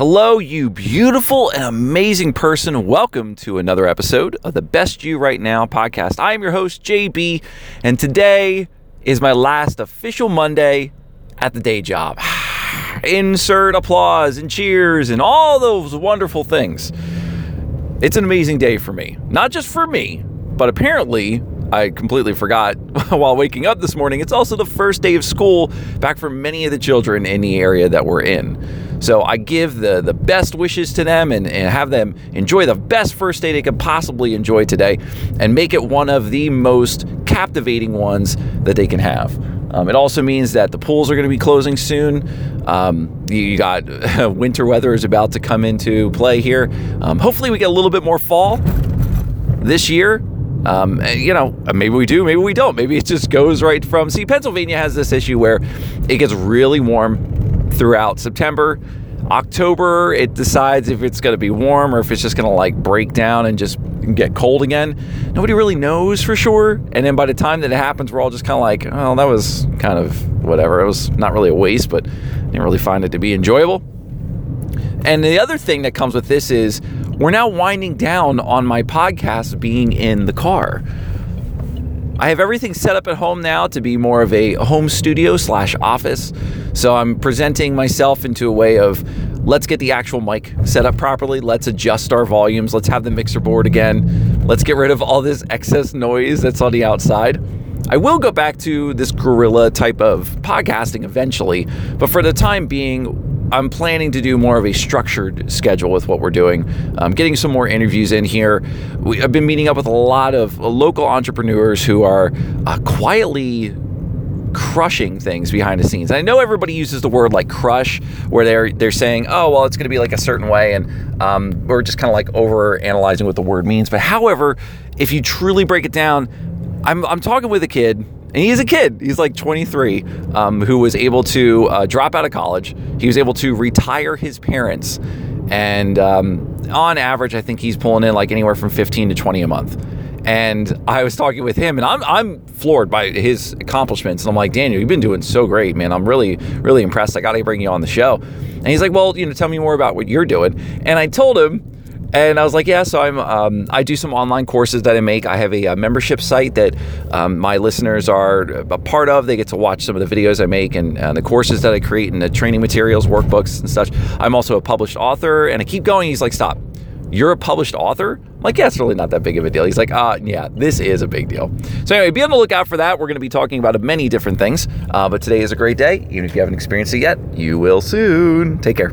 Hello, you beautiful and amazing person. Welcome to another episode of the Best You Right Now podcast. I am your host, JB, and today is my last official Monday at the day job. Insert applause and cheers and all those wonderful things. It's an amazing day for me. Not just for me, but apparently I completely forgot while waking up this morning. It's also the first day of school back for many of the children in the area that we're in. So I give the, the best wishes to them and, and have them enjoy the best first day they could possibly enjoy today and make it one of the most captivating ones that they can have. Um, it also means that the pools are going to be closing soon. Um, you got winter weather is about to come into play here. Um, hopefully, we get a little bit more fall this year. Um, you know, maybe we do, maybe we don't. Maybe it just goes right from. See, Pennsylvania has this issue where it gets really warm throughout September. October, it decides if it's going to be warm or if it's just going to like break down and just get cold again. Nobody really knows for sure. And then by the time that it happens, we're all just kind of like, oh, that was kind of whatever. It was not really a waste, but didn't really find it to be enjoyable. And the other thing that comes with this is we're now winding down on my podcast being in the car. I have everything set up at home now to be more of a home studio slash office. So I'm presenting myself into a way of let's get the actual mic set up properly. Let's adjust our volumes. Let's have the mixer board again. Let's get rid of all this excess noise that's on the outside. I will go back to this guerrilla type of podcasting eventually, but for the time being, I'm planning to do more of a structured schedule with what we're doing. I'm getting some more interviews in here. We, I've been meeting up with a lot of local entrepreneurs who are uh, quietly crushing things behind the scenes. I know everybody uses the word like crush, where they're they're saying, oh well, it's going to be like a certain way, and um, we're just kind of like over analyzing what the word means. But however, if you truly break it down, I'm I'm talking with a kid and he's a kid. He's like 23, um, who was able to uh, drop out of college. He was able to retire his parents, and um, on average, I think he's pulling in like anywhere from 15 to 20 a month. And I was talking with him, and I'm I'm floored by his accomplishments. And I'm like, Daniel, you've been doing so great, man. I'm really really impressed. I got to bring you on the show. And he's like, Well, you know, tell me more about what you're doing. And I told him and I was like, yeah, so I'm um, I do some online courses that I make. I have a, a membership site that um, my listeners are a part of. They get to watch some of the videos I make and uh, the courses that I create and the training materials, workbooks and such. I'm also a published author, and I keep going. He's like, stop. You're a published author? I'm like, yeah, it's really not that big of a deal. He's like, uh, yeah, this is a big deal. So anyway, be on the lookout for that. We're going to be talking about many different things. Uh, but today is a great day. Even if you haven't experienced it yet, you will soon. Take care.